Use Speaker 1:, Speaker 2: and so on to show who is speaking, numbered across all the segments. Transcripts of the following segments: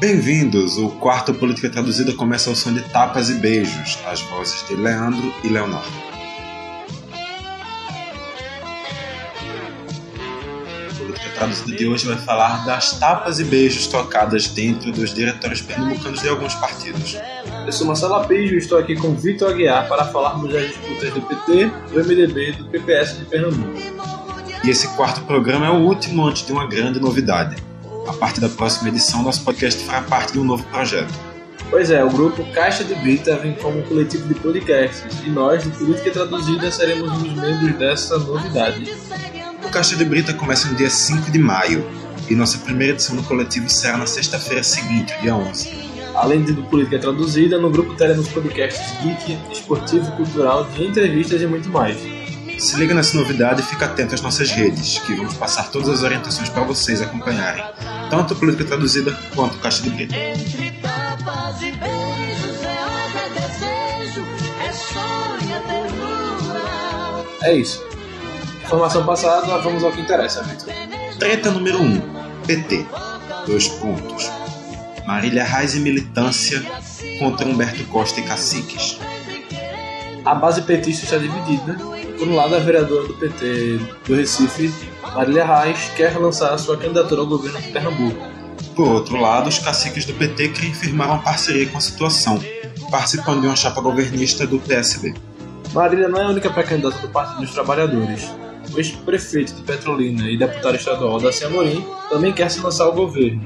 Speaker 1: Bem-vindos! O quarto Política Traduzida começa ao som de tapas e beijos, as vozes de Leandro e Leonardo. A Política Traduzida de hoje vai falar das tapas e beijos tocadas dentro dos diretórios pernambucanos de alguns partidos.
Speaker 2: Eu sou Marcelo Apijo e estou aqui com Vitor Aguiar para falarmos das disputas do PT, do MDB e do PPS de Pernambuco.
Speaker 1: E esse quarto programa é o último antes de uma grande novidade a partir da próxima edição, nosso podcast fará parte de um novo projeto.
Speaker 2: Pois é, o grupo Caixa de Brita vem como um coletivo de podcasts e nós, do Política Traduzida, seremos os membros dessa novidade.
Speaker 1: O Caixa de Brita começa no dia 5 de maio e nossa primeira edição do coletivo será na sexta-feira seguinte, dia 11.
Speaker 2: Além do Política Traduzida, no grupo teremos podcasts geek, esportivo, cultural, de entrevistas e muito mais.
Speaker 1: Se liga nessa novidade e fica atento às nossas redes, que vamos passar todas as orientações para vocês acompanharem, tanto a política traduzida quanto Caixa de Brito. É
Speaker 2: é, é isso. Informação passada, vamos ao que interessa, Vitor.
Speaker 1: Treta número 1. Um, PT. Dois pontos. Marília Reis e militância contra Humberto Costa e caciques.
Speaker 2: A base petista está dividida por um lado, a vereadora do PT do Recife, Marília Reis, quer lançar sua candidatura ao governo de Pernambuco.
Speaker 1: Por outro lado, os caciques do PT querem firmar uma parceria com a situação, participando de uma chapa governista do PSB.
Speaker 2: Marília não é a única pré-candidata do Partido dos Trabalhadores. O ex-prefeito de Petrolina e deputado estadual da Amorim também quer se lançar ao governo,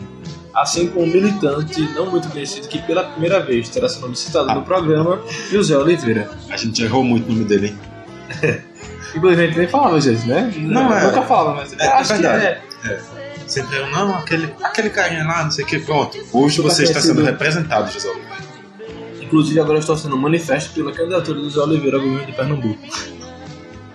Speaker 2: assim como um militante não muito conhecido que pela primeira vez terá seu nome citado ah. no programa, José Oliveira.
Speaker 1: A gente errou muito o nome dele, hein?
Speaker 2: Inclusive a gente nem falava, gente, né?
Speaker 1: Não, é.
Speaker 2: Nunca falava, mas
Speaker 1: é, acho é que é. é. Não, aquele, aquele carinha lá, não sei o que, pronto. Hoje você está sendo representado, José Oliveira.
Speaker 2: Inclusive agora estou sendo manifesto pela candidatura do José Oliveira ao governo de Pernambuco.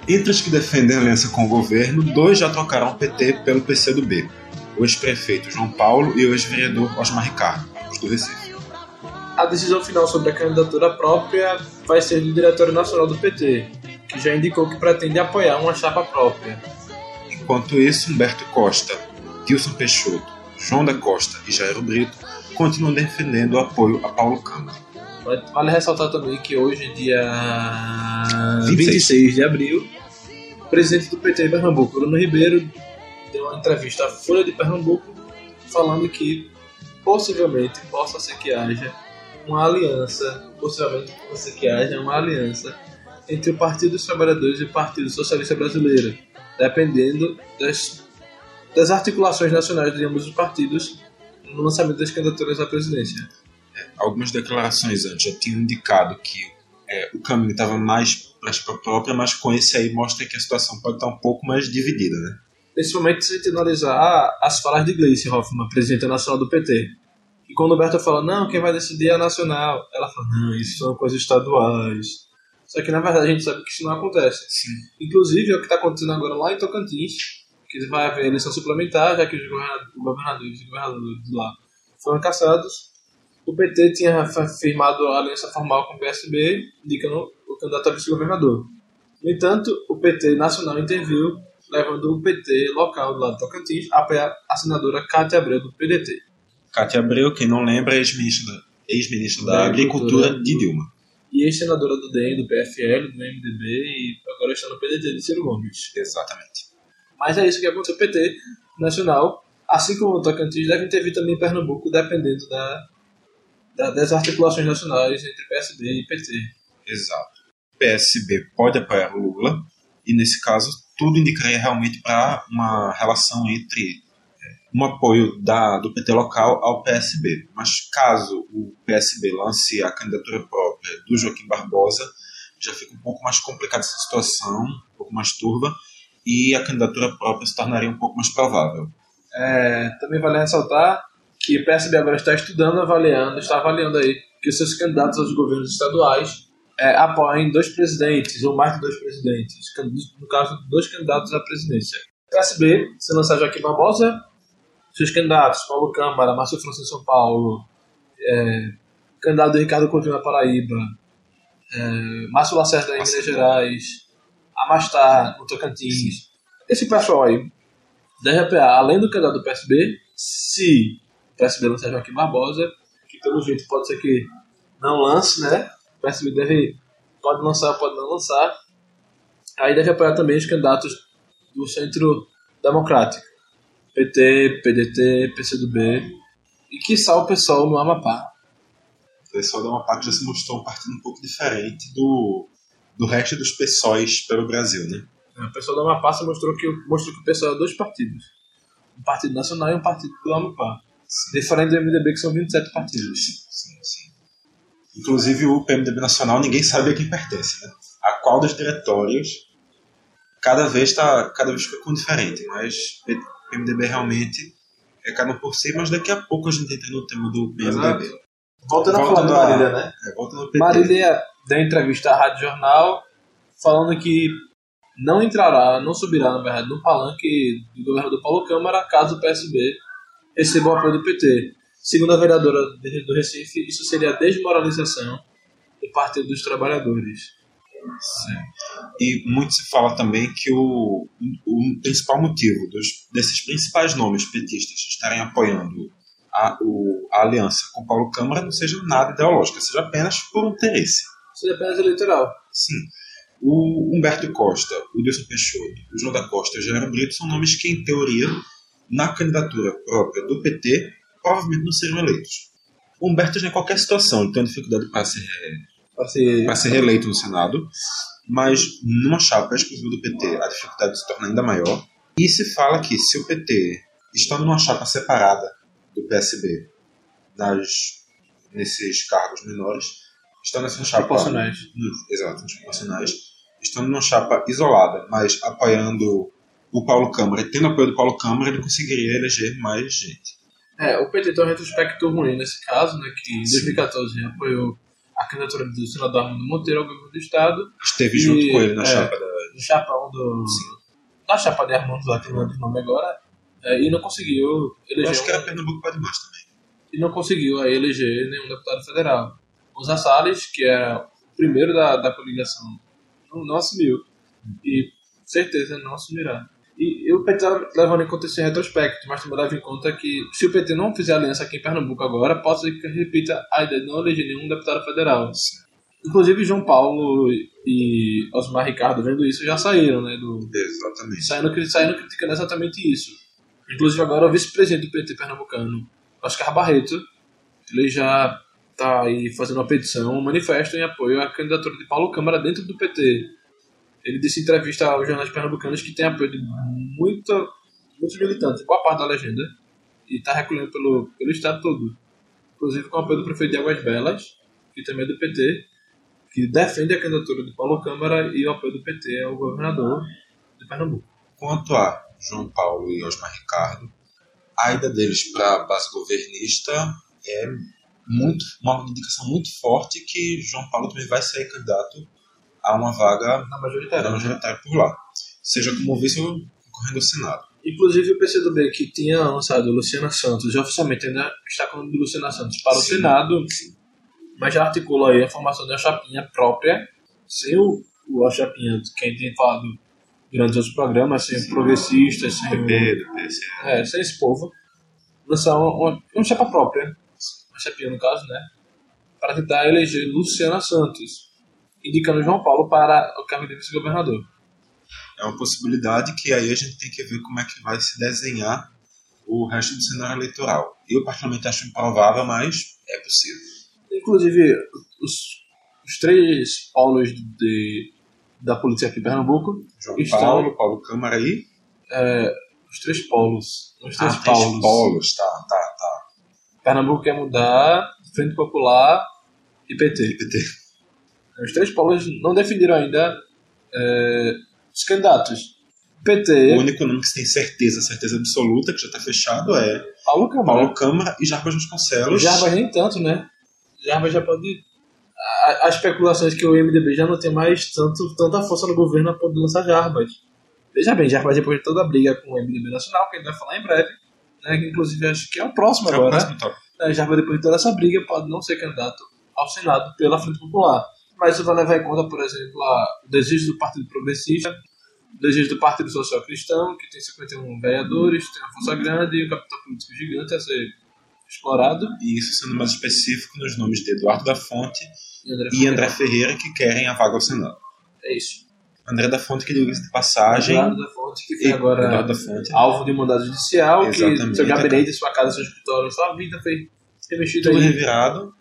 Speaker 1: Entre os que defendem a aliança com o governo, dois já trocaram o PT pelo PCdoB. O ex-prefeito João Paulo e o ex-vereador Osmar Ricardo, os do Recife.
Speaker 2: A decisão final sobre a candidatura própria vai ser do Diretório Nacional do PT, que já indicou que pretende apoiar uma chapa própria.
Speaker 1: Enquanto isso, Humberto Costa, Wilson Peixoto, João da Costa e Jairo Brito continuam defendendo o apoio a Paulo Câmara.
Speaker 2: Vale ressaltar também que hoje, dia 26, 26 de abril, o presidente do PT em Pernambuco, Bruno Ribeiro, deu uma entrevista à Folha de Pernambuco falando que possivelmente possa ser que haja uma aliança, possivelmente possa ser que haja uma aliança entre o Partido dos Trabalhadores e o Partido Socialista Brasileiro, dependendo das, das articulações nacionais de ambos os partidos no lançamento das candidaturas à presidência.
Speaker 1: É, algumas declarações antes já tinham indicado que é, o caminho estava mais para a própria, mas com esse aí mostra que a situação pode estar um pouco mais dividida, né?
Speaker 2: Principalmente se a gente analisar as falas de Gleice Hoffmann, presidente nacional do PT. E quando o Berto fala, não, quem vai decidir é a nacional, ela fala, não, isso são coisas estaduais só que na verdade a gente sabe que isso não acontece.
Speaker 1: Sim.
Speaker 2: Inclusive é o que está acontecendo agora lá em Tocantins, que vai haver eleição suplementar, já que os governadores e governadores de lá foram caçados. O PT tinha firmado a aliança formal com o PSB, indicando o candidato a vice-governador. No entanto, o PT nacional interviu, levando o PT local do lado de Tocantins a apoiar a senadora Cátia Abreu, do PDT.
Speaker 1: Cátia Abreu, quem não lembra, é ex-ministra da, ex da, da Agricultura, Agricultura de Dilma
Speaker 2: e ex-senadora do DEM, do PFL, do MDB e agora está no PDT de Ciro Gomes.
Speaker 1: Exatamente.
Speaker 2: Mas é isso que aconteceu. O PT nacional, assim como o Tocantins, deve intervir também em Pernambuco, dependendo da, da, das articulações nacionais entre PSB e PT.
Speaker 1: Exato. O PSB pode apoiar o Lula, e nesse caso tudo indicaria realmente para uma relação entre um apoio da, do PT local ao PSB. Mas caso o PSB lance a candidatura própria do Joaquim Barbosa, já fica um pouco mais complicada essa situação, um pouco mais turva, e a candidatura própria se tornaria um pouco mais provável.
Speaker 2: É, também vale ressaltar que o PSB agora está estudando, avaliando, está avaliando aí que os seus candidatos aos governos estaduais é, apoiem dois presidentes, ou mais de dois presidentes, no caso, dois candidatos à presidência. O PSB, se lançar Joaquim Barbosa, seus candidatos, Paulo Câmara, Márcio Francisco São Paulo, é, candidato do Ricardo Coutinho na Paraíba, é, Márcio Lacerda em Minas Gerais, Amastar no Tocantins. Esse pessoal aí deve apoiar, além do candidato do PSB, se PSB lançar Joaquim Barbosa, que pelo jeito pode ser que não lance, né? O PSB deve, pode lançar, pode não lançar. Aí deve apoiar também os candidatos do Centro Democrático. PT, PDT, PCdoB e que o pessoal no Amapá.
Speaker 1: O pessoal do Amapá já se mostrou um partido um pouco diferente do, do resto dos PSOEs pelo Brasil, né?
Speaker 2: É, o pessoal do Amapá se mostrou que, mostrou que o pessoal é dois partidos. Um partido nacional e um partido do Amapá. Sim. Diferente do MDB, que são 27 partidos.
Speaker 1: Sim, sim. Inclusive o PMDB nacional, ninguém sabe a quem pertence, né? A qual dos diretórios cada vez está cada vez fica com diferente, mas o PMDB realmente é cada um por si, mas daqui a pouco a gente entra no tema do PMDB.
Speaker 2: Voltando, a falar do Marília, né?
Speaker 1: É, voltando.
Speaker 2: Marília deu entrevista à Rádio Jornal falando que não entrará, não subirá, na verdade, no palanque do governador Paulo Câmara caso o PSB receba o apoio do PT. Segundo a vereadora do Recife, isso seria a desmoralização do Partido dos Trabalhadores.
Speaker 1: E muito se fala também que o, o principal motivo dos, desses principais nomes petistas estarem apoiando a, o, a aliança com Paulo Câmara não seja nada ideológica, seja apenas por interesse.
Speaker 2: Seja apenas eleitoral.
Speaker 1: Sim. O Humberto Costa, o Wilson Peixoto, o João da Costa e o Gerardo Brito são nomes que, em teoria, na candidatura própria do PT, provavelmente não serão eleitos. O Humberto já em qualquer situação ele tem dificuldade para ser para ser, ser reeleito no Senado, mas numa chapa exclusiva do PT a dificuldade se torna ainda maior. E se fala que se o PT, estando numa chapa separada do PSB, nas, nesses cargos menores, estando nessa chapa.
Speaker 2: Proporcionais.
Speaker 1: Exato, proporcionais. Estando numa chapa isolada, mas apoiando o Paulo Câmara e tendo apoio do Paulo Câmara, ele conseguiria eleger mais gente.
Speaker 2: É, o PT tem um retrospecto ruim nesse caso, né, que em 2014 apoiou a candidatura do senador Armando Monteiro ao governo do Estado.
Speaker 1: Esteve e, junto com ele na é, chapa da.
Speaker 2: No chapão do. Sim. Na chapa de Armando, lá que não nome agora. É, e não conseguiu eleger.
Speaker 1: Eu acho que era Pernambuco para demais também.
Speaker 2: E não conseguiu aí eleger nenhum deputado federal. O Zé Salles, que era o primeiro da, da coligação, não, não assumiu. E certeza não assumirá. E o PT levando em conta esse retrospecto, mas também leva em conta que se o PT não fizer aliança aqui em Pernambuco agora, pode ser que repita a ideia de não eleger nenhum deputado federal. Inclusive João Paulo e Osmar Ricardo, vendo isso, já saíram, né? Do,
Speaker 1: exatamente.
Speaker 2: Saindo, saindo criticando exatamente isso. Inclusive agora o vice-presidente do PT pernambucano, Oscar Barreto, ele já está aí fazendo uma petição, um manifesto em apoio à candidatura de Paulo Câmara dentro do PT. Ele disse em entrevista aos jornais pernambucanos que tem apoio de muita, muitos militantes, boa parte da legenda, e está recolhendo pelo, pelo estado todo. Inclusive com o apoio do prefeito de Águas Belas, que também é do PT, que defende a candidatura de Paulo Câmara e o apoio do PT ao governador de Pernambuco.
Speaker 1: Quanto a João Paulo e Osmar Ricardo, a ida deles para a base governista é muito, uma indicação muito forte que João Paulo também vai ser candidato a uma vaga
Speaker 2: na majoritária,
Speaker 1: na majoritária por lá, seja como vice ou concorrendo ao Senado.
Speaker 2: Inclusive o PCdoB que tinha lançado Luciana Santos, já oficialmente ainda está com o nome de Luciana Santos para sim, o Senado, sim. mas já articula aí a formação uma chapinha própria, sem o, o a chapinha que a gente tem falado durante os programas, sem o progressistas, sem
Speaker 1: PP,
Speaker 2: o, é, sem esse povo, lançar uma, uma, uma chapa própria, uma chapinha no caso, né, para tentar eleger Luciana Santos indicando João Paulo para o cargo de vice-governador.
Speaker 1: É uma possibilidade que aí a gente tem que ver como é que vai se desenhar o resto do cenário eleitoral. Eu, particularmente, acho improvável, mas é possível.
Speaker 2: Inclusive, os, os três polos de, da polícia aqui em Pernambuco
Speaker 1: João estão, Paulo, Paulo Câmara aí.
Speaker 2: É, os três polos. Os três
Speaker 1: ah, polos. Três polos, tá, tá, tá.
Speaker 2: Pernambuco quer mudar Frente Popular e PT.
Speaker 1: E PT.
Speaker 2: Os três polos não definiram ainda é, os candidatos. PT.
Speaker 1: O único nome que se tem certeza, certeza absoluta, que já está fechado, é
Speaker 2: Paulo Câmara.
Speaker 1: Paulo Câmara e Jarbas Vasconcelos.
Speaker 2: Jarbas nem tanto, né? Jarbas já pode. As especulações que o MDB já não tem mais tanto, tanta força no governo a poder lançar Jarbas. Veja bem, Jarbas depois de toda a briga com o MDB Nacional, que a gente vai falar em breve, né, que inclusive acho que é o próximo é agora. O próximo né? Jarbas depois de toda essa briga pode não ser candidato ao Senado pela Frente Popular mas isso vai levar em conta, por exemplo, o desejo do Partido Progressista, o desejo do Partido Social Cristão, que tem 51 vereadores, tem uma força grande e um capital político gigante a ser explorado.
Speaker 1: E isso sendo mais específico nos nomes de Eduardo da Fonte
Speaker 2: E André,
Speaker 1: e André Ferreira, que querem a vaga ao Senado.
Speaker 2: É isso.
Speaker 1: André da Fonte, que diga-se de passagem,
Speaker 2: Eduardo da Fonte, que foi agora alvo de mandado judicial,
Speaker 1: Exatamente.
Speaker 2: que seu gabinete, sua casa, seu escritório, sua vida foi remexido
Speaker 1: tudo
Speaker 2: aí.
Speaker 1: revirado.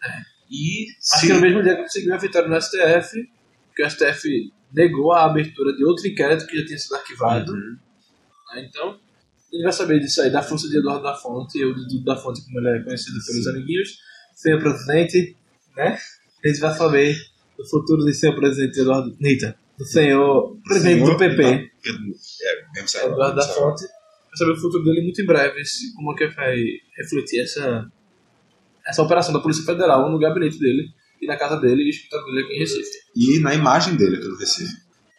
Speaker 1: E
Speaker 2: Acho
Speaker 1: se
Speaker 2: que no mesmo dia conseguiu a vitória no STF, que o STF negou a abertura de outro inquérito que já tinha sido arquivado.
Speaker 1: Uhum.
Speaker 2: né? Então, ele vai saber disso aí, da força de Eduardo da Fonte, ou de Dudu da Fonte, como ele é conhecido pelos amiguinhos, senhor presidente, né? A gente vai saber do futuro de senhor presidente Eduardo Nita, do senhor presidente
Speaker 1: Senhor-
Speaker 2: do PP,
Speaker 1: É, mesmo certo,
Speaker 2: Eduardo da. Fonte. Vai saber o futuro dele muito em breve, como é que vai refletir essa, essa operação da Polícia Federal no gabinete dele, e na casa dele, e escritório dele aqui em Recife.
Speaker 1: E na imagem dele aqui no Recife.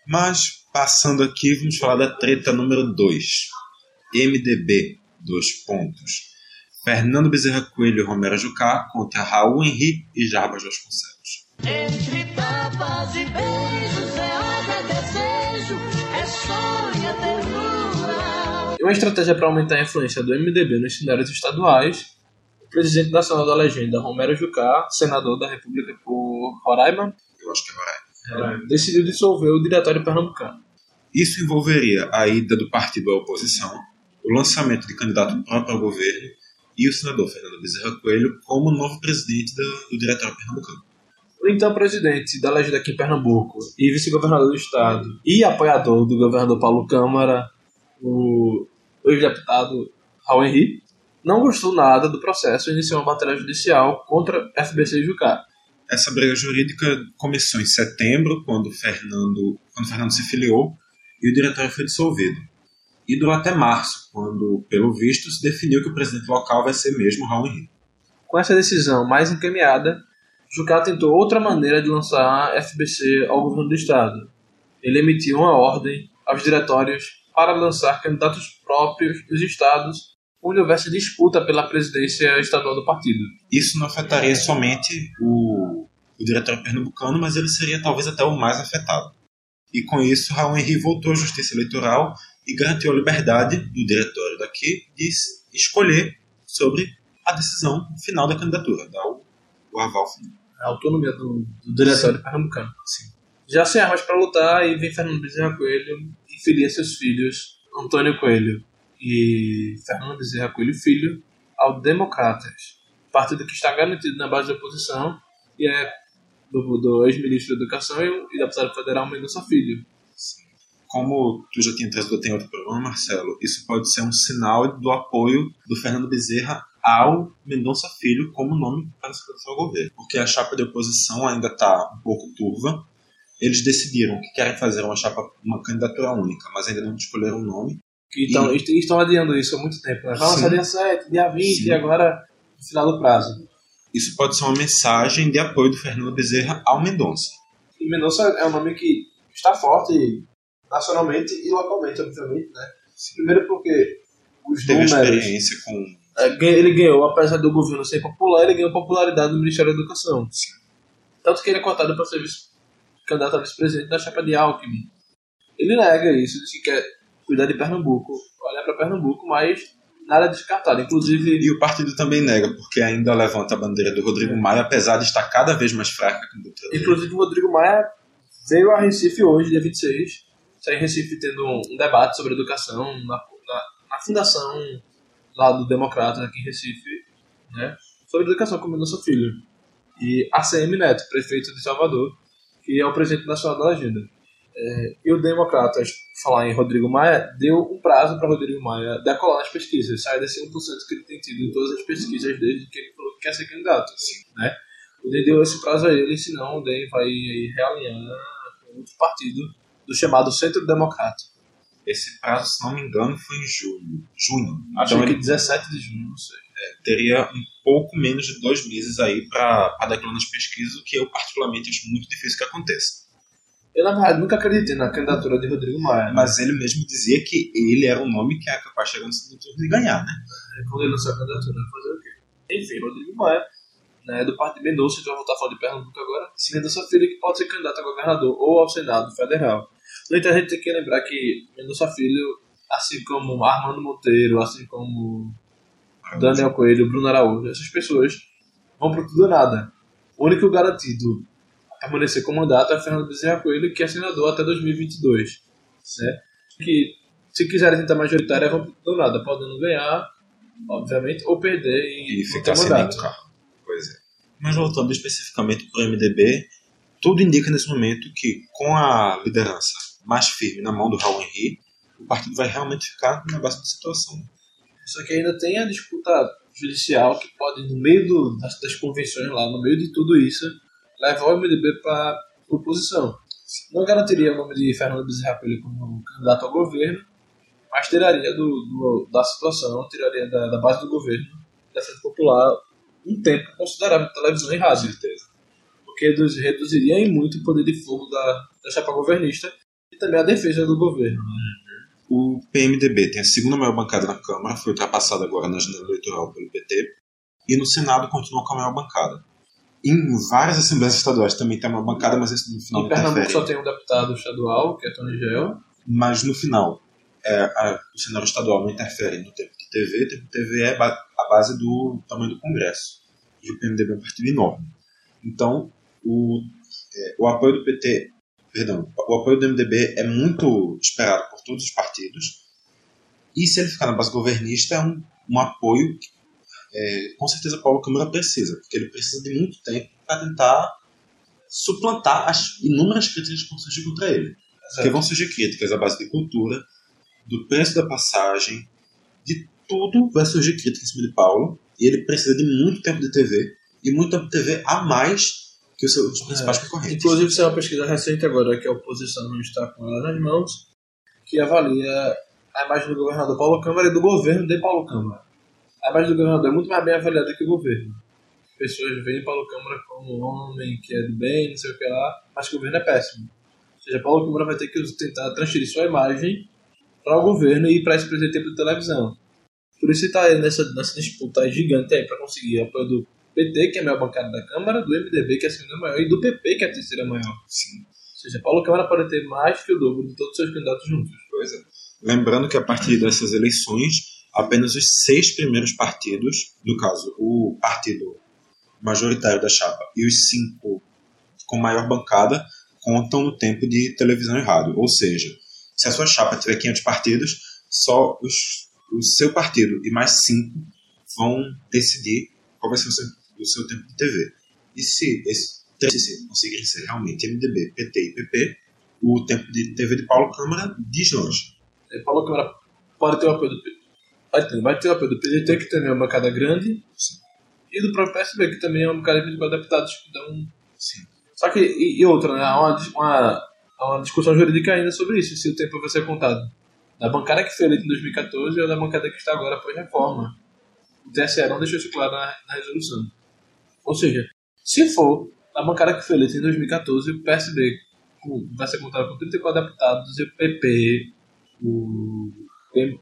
Speaker 1: Mas, passando aqui, vamos falar da treta número 2. MDB, dois pontos. Fernando Bezerra Coelho e Romero Jucá contra Raul Henrique e Jarbas Vasconcelos.
Speaker 3: Entre tapas e beijos é é desejo, é sonho, é ternura.
Speaker 2: Uma estratégia para aumentar a influência do MDB nos cenários estaduais, o presidente nacional da legenda, Romero Jucá, senador da República por Roraima,
Speaker 1: Eu acho que é Roraima.
Speaker 2: decidiu dissolver o Diretório Pernambucano.
Speaker 1: Isso envolveria a ida do partido à oposição, o lançamento de candidato próprio ao governo e o senador Fernando Bezerra Coelho como novo presidente do, do Diretório Pernambucano.
Speaker 2: O então presidente da legenda aqui em Pernambuco e vice-governador do estado e apoiador do governador Paulo Câmara, o ex-deputado Raul Henrique, não gostou nada do processo e iniciou uma batalha judicial contra FBC e Jucá.
Speaker 1: Essa briga jurídica começou em setembro, quando Fernando, quando Fernando se filiou e o diretório foi dissolvido. Durou até março, quando, pelo visto, se definiu que o presidente local vai ser mesmo Raul Henrique.
Speaker 2: Com essa decisão mais encaminhada, Jucá tentou outra maneira de lançar a FBC ao governo do estado. Ele emitiu uma ordem aos diretórios para lançar candidatos próprios dos estados onde houvesse disputa pela presidência estadual do partido.
Speaker 1: Isso não afetaria somente o, o diretório pernambucano, mas ele seria talvez até o mais afetado. E com isso, Raul Henrique voltou à justiça eleitoral e garantiu a liberdade do diretório daqui de escolher sobre a decisão final da candidatura, dar o, o aval final.
Speaker 2: A autonomia do, do diretório pernambucano. Já sem armas para lutar, aí vem Fernando Bezerra Coelho e filia seus filhos, Antônio Coelho e Fernando Bezerra Coelho Filho, ao Democratas, partido que está garantido na base da oposição e é do, do ex-ministro da Educação e, e deputado federal Mendonça Filho.
Speaker 1: Como tu já tinha trazido em outro programa, Marcelo, isso pode ser um sinal do apoio do Fernando Bezerra ao Mendonça Filho como nome para se candidatar ao governo. Porque a chapa de oposição ainda está um pouco turva. Eles decidiram que querem fazer uma chapa, uma candidatura única, mas ainda não escolheram um nome.
Speaker 2: Então,
Speaker 1: E-
Speaker 2: est- estão adiando isso há muito tempo. Né?
Speaker 1: Sim.
Speaker 2: dia 7, dia 20
Speaker 1: Sim.
Speaker 2: e agora no final do prazo.
Speaker 1: Isso pode ser uma mensagem de apoio do Fernando Bezerra ao Mendonça.
Speaker 2: E Mendonça é um nome que está forte nacionalmente e localmente, obviamente, né? Primeiro porque os
Speaker 1: Teve
Speaker 2: números...
Speaker 1: experiência com.
Speaker 2: é, ele ganhou, apesar do governo ser popular, ele ganhou popularidade no Ministério da Educação. Tanto que ele é cotado para ser vice- candidato a vice-presidente da chapa de Alckmin. Ele nega isso, diz que quer cuidar de Pernambuco, olhar para Pernambuco, mas nada descartado. Inclusive,
Speaker 1: E o partido também nega, porque ainda levanta a bandeira do Rodrigo Maia, apesar de estar cada vez mais fraca.
Speaker 2: Inclusive, o Rodrigo Maia veio a Recife hoje, dia 26. Está em Recife tendo um, debate sobre educação na, na, na fundação lá do Democratas aqui em Recife, né? Sobre educação com o Mendonça Filho. E ACM Neto, prefeito de Salvador, que é o presidente nacional da agenda. É, e o Democratas, falar em Rodrigo Maia, deu um prazo para Rodrigo Maia decolar nas pesquisas, sair desse 1% que ele tem tido em todas as pesquisas desde que ele falou que quer ser candidato. Né? O DEM deu esse prazo a ele, senão o DEM vai realinhar com outro partido do chamado Centro Democrático.
Speaker 1: Esse prazo, se não me engano, foi em julho. Junho.
Speaker 2: Acho
Speaker 1: então
Speaker 2: que
Speaker 1: ele
Speaker 2: 17 de junho, não sei.
Speaker 1: teria um pouco menos de dois meses aí para declarar nas pesquisas, o que eu particularmente acho muito difícil que aconteça.
Speaker 2: Eu, na verdade, nunca acreditei na candidatura de Rodrigo Maia. Mas
Speaker 1: Mas ele mesmo dizia que ele era um nome que é capaz de chegar no segundo turno e ganhar, né?
Speaker 2: quando ele lançou a candidatura, fazer o quê? Enfim, Rodrigo Maia, né, do partido de Mendonça, a gente vai voltar a falar de Pernambuco agora. Mendonça Filho que pode ser candidato a governador ou ao Senado Federal. No entanto, a gente tem que lembrar que Mendonça Filho, assim como Armando Monteiro, assim como Daniel Coelho, Bruno Araújo, essas pessoas vão pro tudo ou nada. O único garantido a permanecer com mandato é Fernando Bezerra Coelho, que é senador até 2022. Né? Que, se quiserem tentar majoritária, vão pro tudo ou nada, podendo ganhar, obviamente, ou perder e,
Speaker 1: E ficar sem
Speaker 2: mandato.
Speaker 1: nenhum carro. Pois é. Mas voltando especificamente para o MDB, tudo indica nesse momento que, com a liderança mais firme na mão do Raul Henry, o partido vai realmente ficar na base da situação.
Speaker 2: Só que ainda tem a disputa judicial que pode, no meio do- das, das convenções lá, no meio de tudo isso, levar o MDB para oposição. Não garantiria o nome de Fernando Bezerra Coelho como candidato ao governo, mas tiraria do, do- da situação, tiraria da, da base do governo, da Frente Popular, um tempo considerável de televisão e rádio.
Speaker 1: certeza.
Speaker 2: Porque reduz- reduziria em muito o poder de fogo da, da chapa governista e também a defesa do governo.
Speaker 1: O PMDB tem a segunda maior bancada na Câmara, foi ultrapassada agora na janela eleitoral pelo PT, e no Senado continua com a maior bancada. Em várias assembleias estaduais também tem uma bancada, mas isso no final
Speaker 2: Em Pernambuco
Speaker 1: interfere.
Speaker 2: só tem um deputado estadual, que é Tony Gel,
Speaker 1: Mas no final, é, a- o cenário estadual não interfere no tempo de TV, o tempo de TV é ba- a base do tamanho do Congresso. E o PMDB é um partido enorme. Então, o, é, o apoio do PT, perdão, o apoio do MDB é muito esperado por todos os partidos. E se ele ficar na base governista, é um, um apoio que, é, com certeza, Paulo Câmara precisa, porque ele precisa de muito tempo para tentar suplantar as inúmeras críticas que vão surgir contra ele. Porque vão surgir críticas à base de cultura, do preço da passagem, de tudo vai surgir crítica em cima de Paulo. E ele precisa de muito tempo de TV e muito tempo de TV a mais que os principais concorrentes.
Speaker 2: Inclusive, é uma pesquisa recente agora, que a oposição não está com ela nas mãos, que avalia a imagem do governador Paulo Câmara e do governo de Paulo Câmara. A imagem do governador é muito mais bem avaliada que o governo. As pessoas veem Paulo Câmara como um homem que é do bem, não sei o que lá, mas que o governo é péssimo. Ou seja, Paulo Câmara vai ter que tentar transferir sua imagem para o governo e para esse presidente tempo de televisão. Por isso ele está nessa, nessa disputa gigante aí para conseguir apoio do PT, que é a maior bancada da Câmara, do MDB, que é a segunda maior, e do PP, que é a terceira maior.
Speaker 1: Sim,
Speaker 2: Ou seja, Paulo Câmara pode ter mais que o dobro de todos os seus candidatos juntos.
Speaker 1: pois é. Lembrando que a partir dessas eleições, apenas os seis primeiros partidos, no caso, o partido majoritário da chapa e os cinco com maior bancada, contam no tempo de televisão e rádio. Ou seja, se a sua chapa tiver 500 partidos, só os, o seu partido e mais cinco vão decidir qual vai ser o seu, o seu tempo de TV. E se esses três conseguirem ser realmente MDB, PT e PP, o tempo de TV de Paulo Câmara deslancha.
Speaker 2: E Paulo Câmara pode ter o apoio do. Vai ter, vai ter o apoio do PDT, que também é uma bancada grande, e do próprio PSB, que também é uma bancada de 24 deputados. Então,
Speaker 1: Sim.
Speaker 2: Só que, e, e outra, né? Há uma, uma, há uma discussão jurídica ainda sobre isso, se o tempo vai ser contado. Da bancada que foi eleita em 2014 ou da bancada que está agora após reforma. O TSE não deixou isso claro na, na resolução. Ou seja, se for a bancada que foi eleita em 2014, o PSB com- vai ser contado com 34 deputados e o PP, o,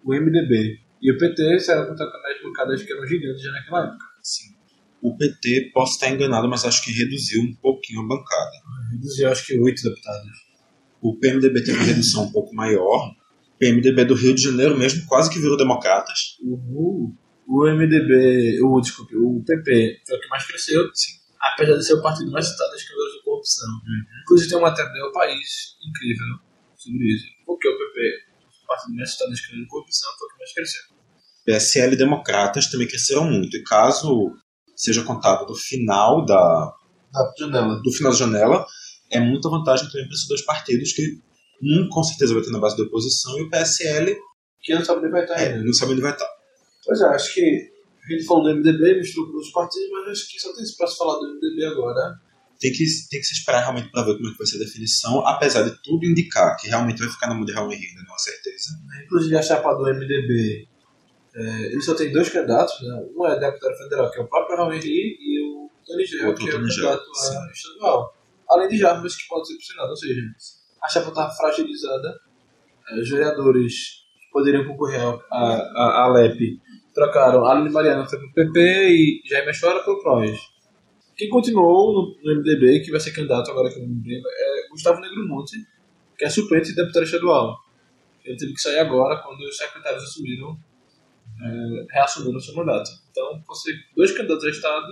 Speaker 2: o MDB e o PT serão contados também as bancadas que eram gigantes já naquela época.
Speaker 1: Sim. O PT, posso estar enganado, mas acho que reduziu um pouquinho a bancada.
Speaker 2: Reduziu acho que 8 deputados.
Speaker 1: O PMDB teve uma redução um pouco maior. O PMDB do Rio de Janeiro mesmo quase que virou democratas.
Speaker 2: O, o MDB, o, desculpe, o PP foi o que mais cresceu,
Speaker 1: Sim.
Speaker 2: apesar de ser o partido mais citado em escândalos de corrupção. Inclusive tem uma matéria do País incrível sobre isso. Porque o PP, o partido mais citado em escândalos de corrupção, foi o que mais cresceu.
Speaker 1: PSL e Democratas também cresceram muito. E caso seja contado do final da,
Speaker 2: Da janela.
Speaker 1: do final da janela, é muita vantagem também para esses dois partidos, que um com certeza vai ter na base da oposição e o PSL
Speaker 2: Que não sabe onde vai estar
Speaker 1: é,
Speaker 2: ainda.
Speaker 1: não sabe onde vai estar.
Speaker 2: Pois é, acho que a gente falou do MDB, misturou com os partidos, mas acho que só tem espaço para falar do MDB agora.
Speaker 1: Tem que, tem que se esperar realmente para ver como é que vai ser a definição, apesar de tudo indicar que realmente vai ficar na mão de Raul Henrique, ainda não há certeza.
Speaker 2: Inclusive a chapa do MDB, é, ele só tem dois candidatos, né? Um é deputado federal, que é o próprio Raul Henrique, e o Tony Gel, que é o candidato a estadual. Além de Jarbas, que pode ser pro Senado, ou seja, a chapa está fragilizada, é, os vereadores poderiam concorrer à LEP trocaram, Aline Mariana foi pro PP e Jaime Chora pro PROS. Quem continuou no, no MDB, que vai ser candidato agora que eu não lembro, é Gustavo Negromonte, que é suplente de deputado estadual. Ele teve que sair agora quando os secretários assumiram é, reassumindo o seu mandato. Então, você dois candidatos a Estado,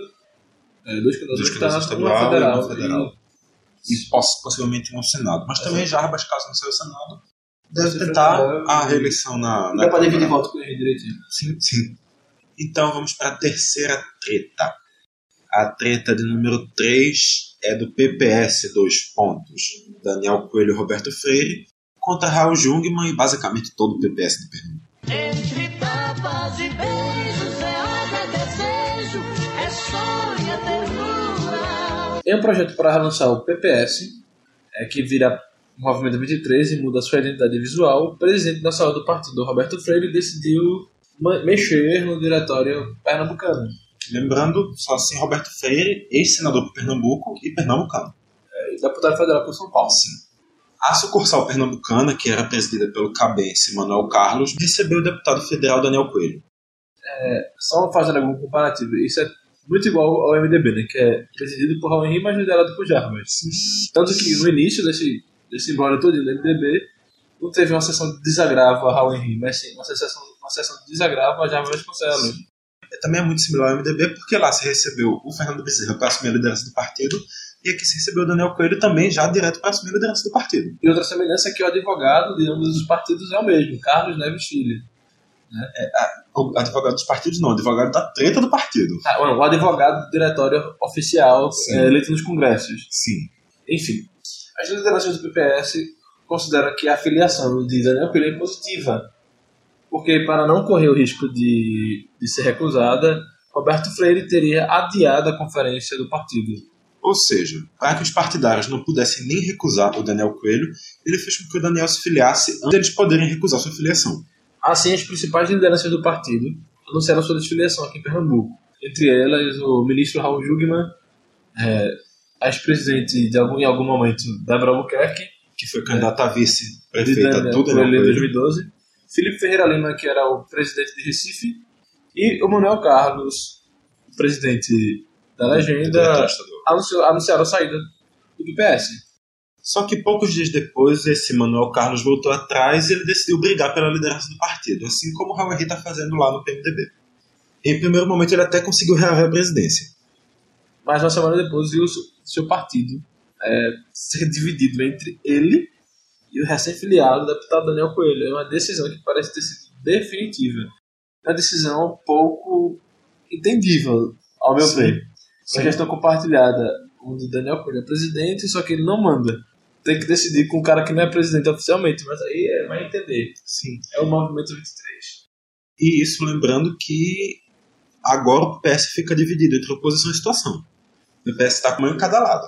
Speaker 2: é, dois candidatos
Speaker 1: Dois
Speaker 2: a Estado, uma
Speaker 1: e
Speaker 2: federal.
Speaker 1: E poss- possivelmente um Senado. Mas também Jarbas, caso não seja o Senado, deve tentar
Speaker 2: for-
Speaker 1: a reeleição na, na
Speaker 2: dá pra dividir
Speaker 1: Câmara.
Speaker 2: voto com ele direitinho.
Speaker 1: Sim, sim. Então vamos para a terceira treta. A treta de número 3 é do PPS, dois pontos. Daniel Coelho e Roberto Freire contra Raul Jungmann e basicamente todo o PPS de Pernambuco.
Speaker 3: Entre tapas e beijos é obra, é desejo, é sonho, é ternura.
Speaker 2: Tem um projeto para relançar o PPS, é, que vira o Movimento 23 e muda sua identidade visual. O presidente da saúde do partido, Roberto Freire, decidiu mexer no diretório pernambucano.
Speaker 1: Lembrando, só assim, Roberto Freire, ex-senador por Pernambuco e pernambucano.
Speaker 2: É, deputado federal por São Paulo.
Speaker 1: A sucursal pernambucana, que era presidida pelo cabense Manuel Carlos, recebeu o deputado federal Daniel Coelho.
Speaker 2: Só fazendo algum comparativo, isso é muito igual ao MDB, né, que é presidido por Raul Henrique, mas liderado por Jarbas. Tanto que no início desse, desse embora todo do MDB, não teve uma sessão de desagravo a Raul Henrique, mas sim uma sessão, uma sessão de desagravo a Jarbas Vasconcelos.
Speaker 1: Também é muito similar ao MDB, porque lá se recebeu o Fernando Bezerra para assumir a liderança do partido, e aqui se recebeu o Daniel Coelho também já direto para assumir a liderança do partido.
Speaker 2: E outra semelhança é que o advogado de ambos os partidos é o mesmo, Carlos Neves Filho.
Speaker 1: O advogado dos partidos não, o advogado da treta do partido.
Speaker 2: Ah, o advogado do diretório oficial é, eleito nos congressos.
Speaker 1: Sim.
Speaker 2: Enfim, as lideranças do PPS consideram que a filiação de Daniel Coelho é positiva, porque para não correr o risco de, de ser recusada, Roberto Freire teria adiado a conferência do partido.
Speaker 1: Ou seja, para que os partidários não pudessem nem recusar o Daniel Coelho, ele fez com que o Daniel se filiasse antes deles poderem recusar sua filiação.
Speaker 2: Assim, as principais lideranças do partido anunciaram sua desfiliação aqui em Pernambuco. Entre elas, o ministro Raul Jugman, é, ex-presidente de algum, em algum momento, Débora Albuquerque,
Speaker 1: Que foi candidata a
Speaker 2: de
Speaker 1: vice-prefeita
Speaker 2: Daniel
Speaker 1: do Daniel
Speaker 2: Coelho em
Speaker 1: Coelho.
Speaker 2: 2012, Felipe Ferreira Lima, que era o presidente de Recife, e o Manuel Carlos, presidente da legenda, anunciou, anunciaram a saída do PPS.
Speaker 1: Só que poucos dias depois, esse Manuel Carlos voltou atrás e ele decidiu brigar pela liderança do partido, assim como o Raul Henrique está fazendo lá no PMDB. Em primeiro momento, ele até conseguiu reaver a presidência.
Speaker 2: Mas uma semana depois viu o seu- partido é, ser dividido entre ele e o recém-filiado deputado Daniel Coelho. É uma decisão que parece ter sido definitiva. É uma decisão pouco entendível, ao meu
Speaker 1: Sim.
Speaker 2: ver. Uma gestão compartilhada onde Daniel Coelho é presidente, só que ele não manda. Tem que decidir com um cara que não é presidente oficialmente, mas aí é, vai entender.
Speaker 1: Sim.
Speaker 2: É o Movimento 23.
Speaker 1: E isso lembrando que agora o PS fica dividido entre oposição e situação. O PS está com uma em cada lado.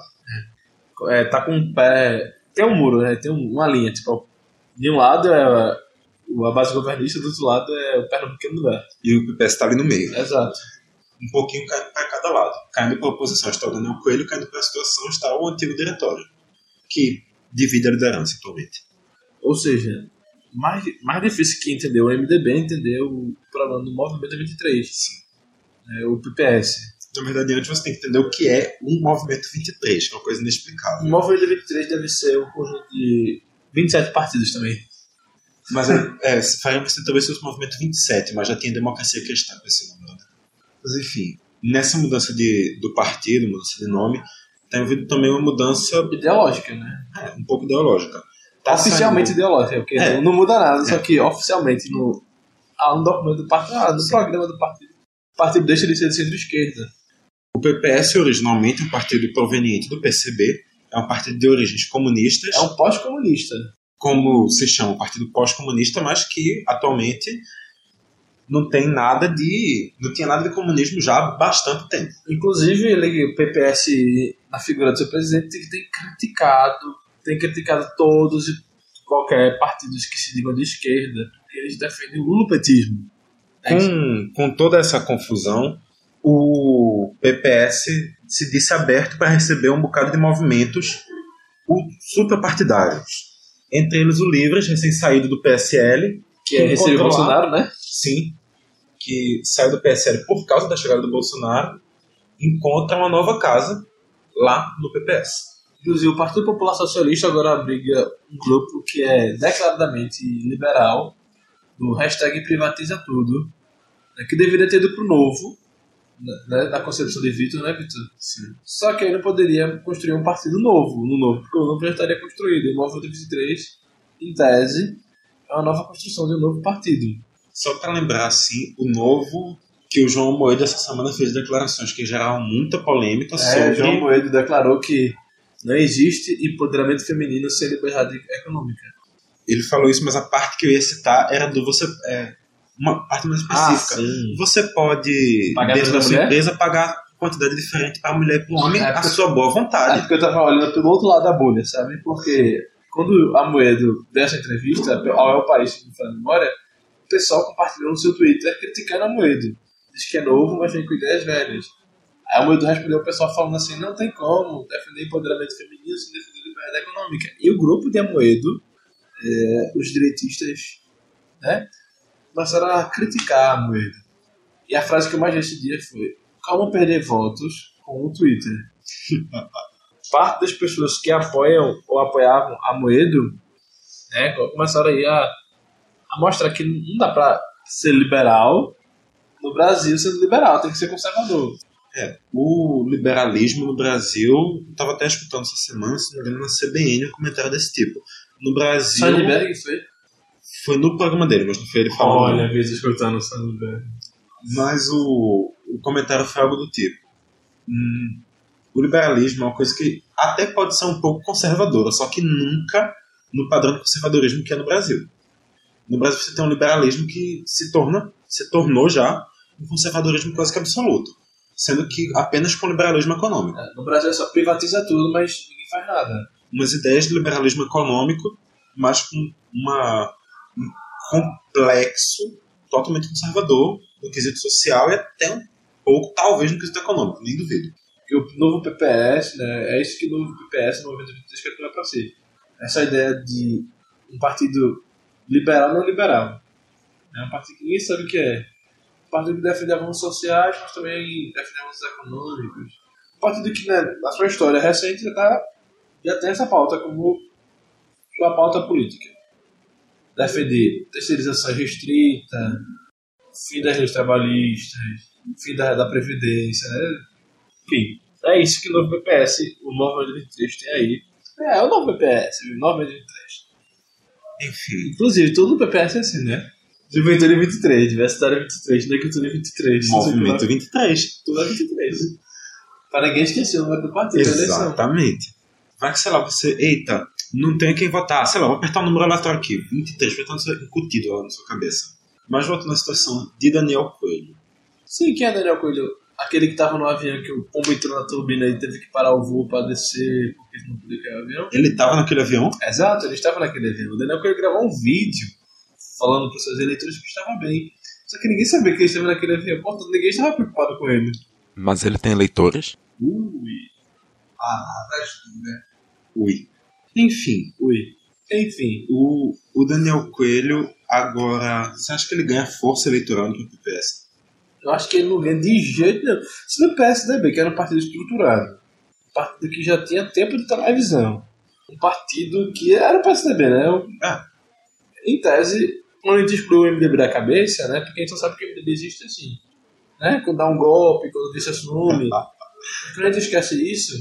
Speaker 2: É, tá com um pé. Tem um muro, né? Tem um- uma linha. Tipo, de um lado é a, base governista, do outro lado é o Pernambucano do Verde.
Speaker 1: E o PS está ali no meio.
Speaker 2: Exato.
Speaker 1: Um pouquinho caindo para cada lado. Caindo para a oposição está o Daniel Coelho, caindo para a situação está o antigo diretório, que divide a liderança atualmente.
Speaker 2: Ou seja, mais, mais difícil que entender o MDB é entender o problema do Movimento 23. É, o PPS.
Speaker 1: Na verdade, antes você tem que entender o que é um movimento 23, que é uma coisa
Speaker 2: O
Speaker 1: inexplicável.
Speaker 2: Movimento 23 deve ser um conjunto de 27 partidos também.
Speaker 1: Mas é, é faria você talvez fosse o movimento 27, mas já tinha democracia cristã com esse nome. né? Mas enfim, nessa mudança de, do partido, mudança de nome, tem havido também uma mudança
Speaker 2: Ideológica, né?
Speaker 1: é, um pouco ideológica. Tá
Speaker 2: oficialmente
Speaker 1: saindo-
Speaker 2: ideológica, porque
Speaker 1: É.
Speaker 2: não, não muda nada, só que oficialmente no, há um documento do partido, ah, no programa do partido, o partido deixa de ser de centro-esquerda.
Speaker 1: O PPS originalmente é um partido proveniente do PCB, é um partido de origens comunistas,
Speaker 2: É um pós-comunista.
Speaker 1: como se chama, um partido pós-comunista, mas que atualmente não tem nada de. não tinha nada de comunismo já há bastante tempo.
Speaker 2: Inclusive, ele, o PPS, na figura do seu presidente, tem, tem criticado, tem criticado todos e qualquer partidos que se digam de esquerda, porque eles defendem o lulopetismo. É.
Speaker 1: Com, com toda essa confusão, o PPS se disse aberto para receber um bocado de movimentos suprapartidários. Entre eles o Livres, recém-saído do PSL,
Speaker 2: que é receber o Bolsonaro, né?
Speaker 1: sim, que saiu do PSL por causa da chegada do Bolsonaro, encontra uma nova casa lá no PPS.
Speaker 2: Inclusive, o Partido Popular Socialista agora abriga um grupo que é declaradamente liberal, do hashtag privatiza tudo, né, que deveria ter ido pro novo, né, na concepção de Vitor, né, Vitor?
Speaker 1: Sim.
Speaker 2: Só que aí não poderia construir um partido novo, no novo, porque o novo já estaria construído. E o Movimento 23, em tese, é uma nova construção de um novo partido.
Speaker 1: Só para lembrar, assim, o novo que o João Moedo essa semana fez declarações que geraram muita polêmica
Speaker 2: É,
Speaker 1: sobre
Speaker 2: João Moedo declarou que não existe empoderamento feminino sem liberdade econômica.
Speaker 1: ele falou isso, mas a parte que eu ia citar era do você é, uma parte mais específica.
Speaker 2: sim.
Speaker 1: você pode
Speaker 2: Pagar
Speaker 1: dentro da sua
Speaker 2: mulher?
Speaker 1: empresa pagar quantidade diferente para a mulher e para o homem
Speaker 2: É,
Speaker 1: à
Speaker 2: porque-
Speaker 1: sua boa
Speaker 2: É
Speaker 1: vontade.
Speaker 2: porque eu tava olhando pelo outro lado da bolha, sabe? Porque quando a Moedo deu essa entrevista ao É o País, não me a memória, o pessoal compartilhou no seu Twitter criticando a Moedo. Diz que é novo, mas vem com ideias velhas. Aí a Moedo respondeu o pessoal falando assim, não tem como defender empoderamento feminino sem defender liberdade econômica. E o grupo de Amoedo, é, os direitistas, né, começaram a criticar a Moedo. E a frase que eu mais vi esse dia foi como perder votos com o Twitter parte das pessoas que apoiam ou apoiavam a Moedo né, começaram aí a, a mostrar que não dá pra ser liberal no Brasil sendo liberal, tem que ser conservador.
Speaker 1: É, o liberalismo no Brasil, eu estava até escutando essa semana, se não me engano, na CBN, um comentário desse tipo. No Brasil,
Speaker 2: Sandberg foi?
Speaker 1: Foi no programa dele, mas não foi ele falando.
Speaker 2: Olha, vezes escutando o Sandberg.
Speaker 1: Mas o, o comentário foi algo do tipo: hum, o liberalismo é uma coisa que até pode ser um pouco conservadora, só que nunca no padrão de conservadorismo que é no Brasil. No Brasil você tem um liberalismo que se torna, se tornou já um conservadorismo quase que absoluto, sendo que apenas com liberalismo econômico.
Speaker 2: É, No Brasil só privatiza tudo, mas ninguém faz nada.
Speaker 1: Umas ideias de liberalismo econômico, mas com uma, um complexo totalmente conservador no quesito social e até um pouco, talvez, no quesito econômico, nem duvido.
Speaker 2: Porque o novo PPS, né, é isso que o novo PPS, o Movimento 23, quer criar para si. Essa ideia de um partido liberal não liberal. É um partido que ninguém sabe o que é. Um partido que defende avanços sociais, mas também defende avanços econômicos. Um partido que, né, na sua história recente, já, tá, já tem essa pauta como sua pauta política. Defender terceirização restrita, fim das leis trabalhistas, fim da, da Previdência, né? Enfim, é isso que o novo PPS, o novo 23 tem aí. É, o novo PPS, o novo 23.
Speaker 1: Enfim,
Speaker 2: Inclusive, todo o PPS é assim, né? Juventude 23, Diversidade 23, Negritude 23.
Speaker 1: Movimento 23.
Speaker 2: Tudo é 23. Para ninguém esquecer o nome do partido da eleição.
Speaker 1: Exatamente. Vai que, sei lá, você, eita, não tem quem votar, sei lá, vou apertar o número aleatório aqui, 23, vai estar incutido lá na sua cabeça. Mas voltando à situação de Daniel Coelho.
Speaker 2: Sim, quem é Daniel Coelho? Aquele que tava no avião que o pombo entrou na turbina e teve que parar o voo para descer porque ele não podia cair o avião?
Speaker 1: Ele estava naquele avião?
Speaker 2: Exato, ele estava naquele avião. O Daniel Coelho gravou um vídeo falando para os seus eleitores que estava bem. Só que ninguém sabia que ele estava naquele avião. Portanto, ninguém estava preocupado com ele.
Speaker 4: Mas ele tem eleitores?
Speaker 2: Ui. Ah, atrás de tudo, né?
Speaker 1: Ui. Enfim,
Speaker 2: Ui. Enfim,
Speaker 1: o, o Daniel Coelho agora. Você acha que ele ganha força eleitoral no PPS?
Speaker 2: eu acho que ele não ganha de jeito nenhum. Se no PSDB, que era um partido estruturado, um partido que já tinha tempo de televisão, um partido que era o PSDB, né? Um-
Speaker 1: Ah.
Speaker 2: Em tese, quando a gente exclui o MDB da cabeça, né? Porque a gente não sabe que o MDB existe assim. Né? Quando dá um golpe, quando vice assume. quando a gente esquece isso,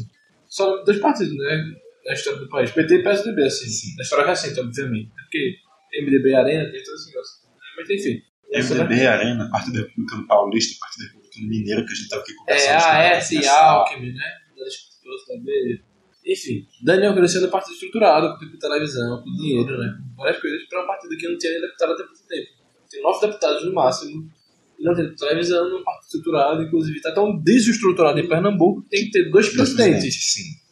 Speaker 2: só dois partidos, né? Na história do país. PT e PSDB, assim. Na história recente, obviamente. Porque MDB e Arena tem todo esse negócio. Mas enfim. essa, né?
Speaker 1: MDB, Arena, Partido Republicano Paulista, Partido Republicano Mineiro, que a gente estava aqui conversando.
Speaker 2: É, a
Speaker 1: sobre
Speaker 2: S e
Speaker 1: essa-
Speaker 2: Alckmin, né? Da também. Enfim, Daniel crescendo é um partido estruturado, com de televisão, com dinheiro, né? Várias coisas, para um partido que não tinha nem deputado até pouco tempo. Tem nove deputados no máximo, e não tem televisão, não é um partido estruturado, inclusive está tão desestruturado em Pernambuco que tem que ter dois
Speaker 1: Dois
Speaker 2: presidentes.
Speaker 1: Sim.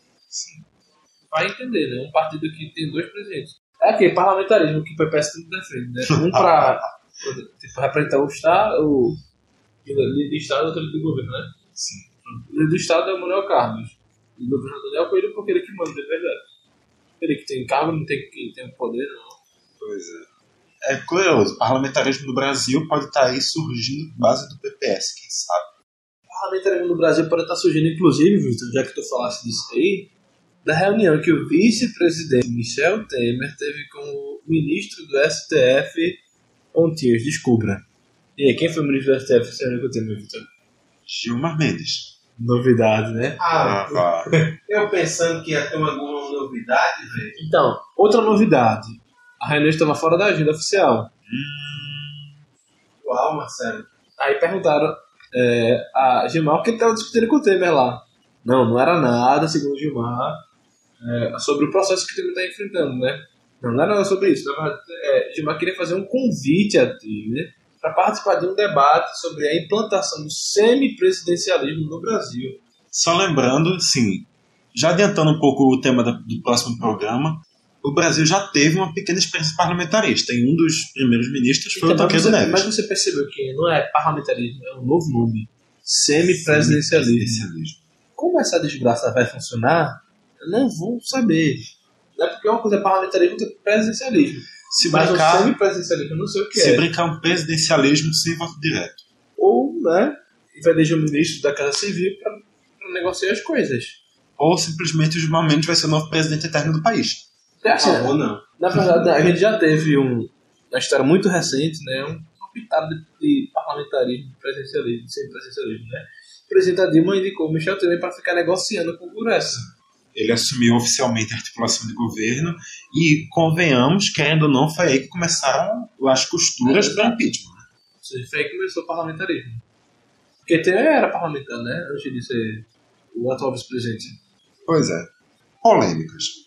Speaker 2: Vai entender, né? Um partido que tem dois presidentes. É aquele parlamentarismo que o PPS tanto defende, né? Um para tipo, representar o Estado, o líder do Estado e outro líder do governo, né?
Speaker 1: Sim.
Speaker 2: O líder do Estado é o Manuel Carlos. E o governador Daniel Coelho porque ele que manda, de verdade. Ele que tem cargo, não tem que tem poder, não.
Speaker 1: Pois é. É curioso, o parlamentarismo do Brasil pode estar aí surgindo por base do PPS, quem sabe?
Speaker 2: O parlamentarismo no Brasil pode estar surgindo, inclusive, Vitor, já que tu falasse disso aí, da reunião que o vice-presidente Michel Temer teve com o ministro do STF, Ontias, descubra. E aí, quem foi o ministro do STF ano que eu tenho, Vitor?
Speaker 1: Gilmar Mendes.
Speaker 2: Novidade, né?
Speaker 5: Ah,
Speaker 1: vá.
Speaker 5: eu pensando que ia ter alguma novidade, velho.
Speaker 2: Então, outra novidade. A reunião estava fora da agenda oficial.
Speaker 5: Uau, Marcelo.
Speaker 2: Aí perguntaram é, a Gilmar o que ele estava discutindo com o Temer lá. Não, não era nada, segundo o Gilmar, é, sobre o processo que o Temer está enfrentando, né? Não, não era nada sobre isso. Verdade, é, Gilmar queria fazer um convite a Temer para participar de um debate sobre a implantação do semipresidencialismo no Brasil.
Speaker 1: Só lembrando, sim, já adiantando um pouco o tema do próximo programa, o Brasil já teve uma pequena experiência parlamentarista e um dos primeiros ministros foi o
Speaker 2: Então,
Speaker 1: Tancredo
Speaker 2: você-
Speaker 1: Neves.
Speaker 2: mas você percebeu que não é parlamentarismo, é um novo nome. Semipresidencialismo.
Speaker 1: Presidencialismo.
Speaker 2: Como essa desgraça vai funcionar, não vou saber. Não é porque uma coisa é parlamentarismo e outra é presidencialismo.
Speaker 1: Se
Speaker 2: Mas o
Speaker 1: brincar,
Speaker 2: semipresidencialismo eu não sei o que
Speaker 1: se
Speaker 2: é.
Speaker 1: brincar um presidencialismo sem voto direto.
Speaker 2: Ou, né, vai eleger um ministro da Casa Civil para negociar as coisas.
Speaker 1: Ou simplesmente o Gilmar Mendes vai ser o novo presidente eterno do país.
Speaker 2: É assim,
Speaker 5: Ah, ou não.
Speaker 2: na verdade, a gente já teve um, uma história muito recente, né, um, uma pitada de, de parlamentarismo, de presidencialismo, semipresidencialismo, né. O presidente Dilma indicou o Michel Temer para ficar negociando com o Congresso.
Speaker 1: Ele assumiu oficialmente a articulação de governo e, convenhamos, querendo ou não, foi aí que começaram as costuras para impeachment.
Speaker 2: Ou seja, foi aí que começou o parlamentarismo. Porque Temer era parlamentar, né? Antes de ser o atual vice-presidente.
Speaker 1: Pois é. Polêmicas.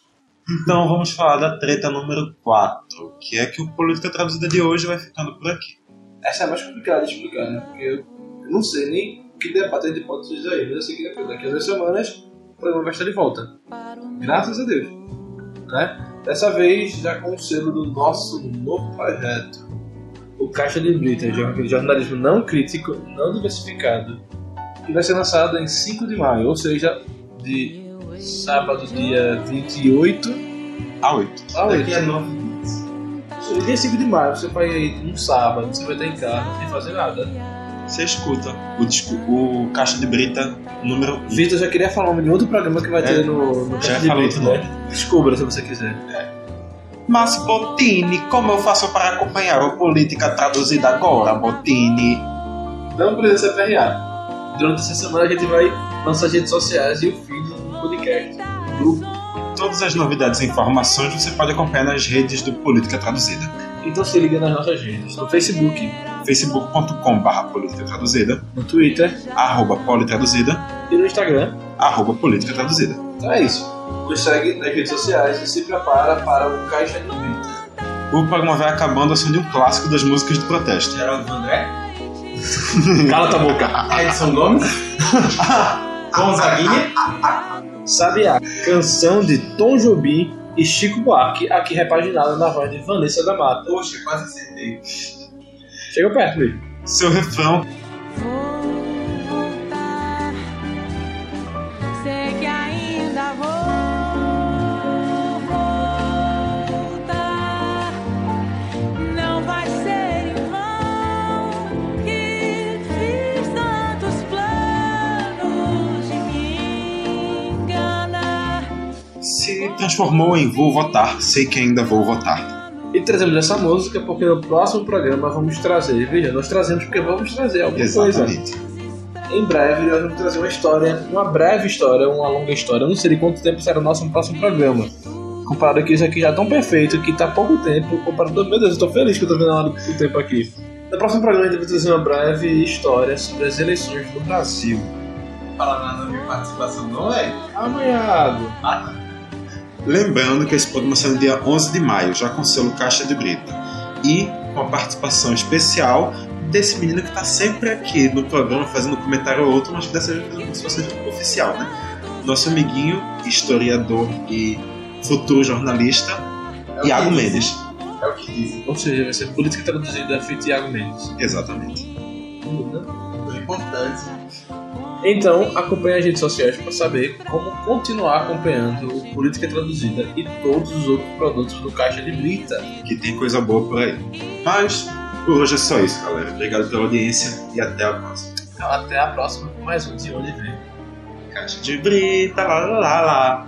Speaker 1: Então vamos falar da treta número 4, que é que o Política Traduzida de hoje vai ficando por aqui.
Speaker 2: Essa é mais complicada de explicar, né? Porque eu não sei nem que debate a gente pode aí, mas eu sei que daqui daqui a duas semanas o programa vai estar de volta. Graças a Deus. Né? Dessa vez já com o selo do nosso novo projeto. O Caixa de Brita, jornalismo não crítico, não diversificado, que vai ser lançado em 5 de maio, ou seja, de sábado, dia 28
Speaker 1: A 8.
Speaker 2: a 8.
Speaker 5: Daqui a nove
Speaker 2: Se dia 5 de maio você vai aí um sábado, você vai estar em casa sem fazer nada.
Speaker 1: Você escuta o, disco, o Caixa de Brita número 1.
Speaker 2: Vitor já queria falar de outro programa que vai
Speaker 1: É,
Speaker 2: ter no, no
Speaker 1: já
Speaker 2: Caixa de
Speaker 1: outro
Speaker 2: né? Descubra se você quiser.
Speaker 1: Mas Botini, como eu faço para acompanhar o Política Traduzida agora, Botini?
Speaker 2: Não precisa ser PRA. Durante essa semana a gente vai lançar as redes sociais e o feed do podcast. do grupo.
Speaker 1: Todas as novidades e informações você pode acompanhar nas redes do Política Traduzida.
Speaker 2: Então se liga nas nossas redes. No Facebook,
Speaker 1: facebook.com.br Política Traduzida,
Speaker 2: no Twitter
Speaker 1: arroba Politraduzida,
Speaker 2: e no Instagram.
Speaker 1: arroba Política Traduzida.
Speaker 2: Então é isso. Nos segue nas redes sociais e se prepara para o Caixa de Brito.
Speaker 1: O programa vai acabando som de um clássico das músicas de protesto.
Speaker 5: Geraldo Vandré,
Speaker 2: Cala tua boca.
Speaker 5: Edson Gomes, Gonzaguinha,
Speaker 2: Sabe a canção de Tom Jobim e Chico Buarque, aqui repaginada na voz de Vanessa da Mata.
Speaker 5: poxa, quase acertei.
Speaker 2: Chega perto, mesmo.
Speaker 1: Seu refrão
Speaker 3: Vou voltar. Sei que ainda vou voltar. Não vai ser em vão que fiz tantos planos de me enganar.
Speaker 1: se transformou em Vou Votar, sei que ainda vou votar.
Speaker 2: E trazemos essa música porque no próximo programa vamos trazer, veja, nós trazemos porque vamos trazer alguma coisa.
Speaker 1: Exatamente.
Speaker 2: Em breve nós vamos trazer uma história, uma breve história, uma longa história. Eu não sei de quanto tempo será o nosso próximo programa. Comparado que isso aqui já é tão perfeito, que tá pouco tempo, comparado. Meu Deus, eu tô feliz que eu tô vendo a hora do tempo aqui. No próximo programa a gente vai trazer uma breve história sobre as eleições no Brasil.
Speaker 5: Fala nada da minha participação, não, velho?
Speaker 2: Amanhado.
Speaker 1: Lembrando que esse programa sai no dia 11 de maio, já com o selo Caixa de Brita. E com a participação especial desse menino que está sempre aqui no programa, fazendo um comentário ou outro, mas que dessa vez como se fosse oficial, né? Nosso amiguinho, historiador e futuro jornalista,
Speaker 5: É
Speaker 1: Iago. Mendes.
Speaker 5: É o que dizem.
Speaker 2: Ou seja, vai ser política traduzida feito Thiago Mendes.
Speaker 1: Exatamente.
Speaker 5: O importante.
Speaker 2: Então, acompanhe as redes sociais para saber como continuar acompanhando o Política Traduzida e todos os outros produtos do Caixa de Brita.
Speaker 1: Que tem coisa boa por aí. Mas, por hoje é só isso, galera. Obrigado pela audiência e até a próxima.
Speaker 2: Então, até a próxima com mais um De Onde Vem.
Speaker 1: Caixa de Brita, lá lá lá.